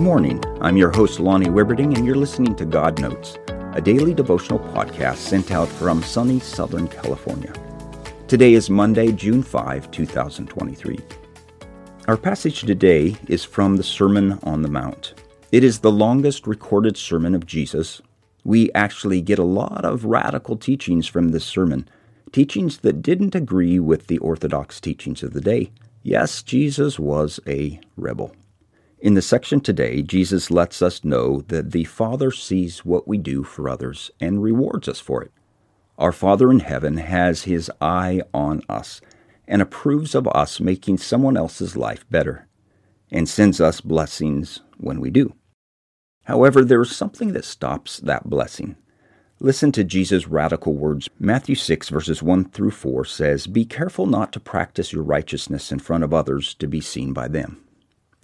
morning. I'm your host, Lonnie Wibberding, and you're listening to God Notes, a daily devotional podcast sent out from sunny Southern California. Today is Monday, June 5, 2023. Our passage today is from the Sermon on the Mount. It is the longest recorded sermon of Jesus. We actually get a lot of radical teachings from this sermon, teachings that didn't agree with the orthodox teachings of the day. Yes, Jesus was a rebel. In the section today, Jesus lets us know that the Father sees what we do for others and rewards us for it. Our Father in heaven has his eye on us and approves of us making someone else's life better and sends us blessings when we do. However, there is something that stops that blessing. Listen to Jesus' radical words. Matthew 6, verses 1 through 4 says, Be careful not to practice your righteousness in front of others to be seen by them.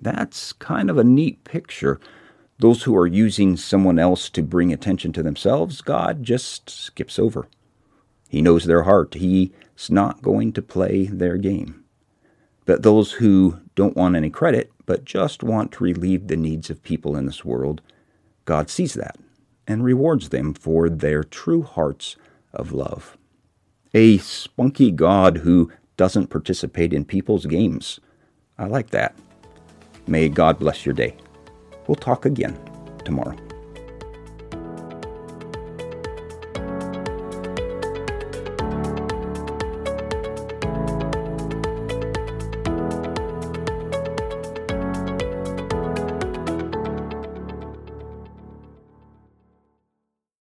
That's kind of a neat picture. Those who are using someone else to bring attention to themselves, God just skips over. He knows their heart. He's not going to play their game. But those who don't want any credit, but just want to relieve the needs of people in this world, God sees that and rewards them for their true hearts of love. A spunky God who doesn't participate in people's games. I like that. May God bless your day. We'll talk again tomorrow.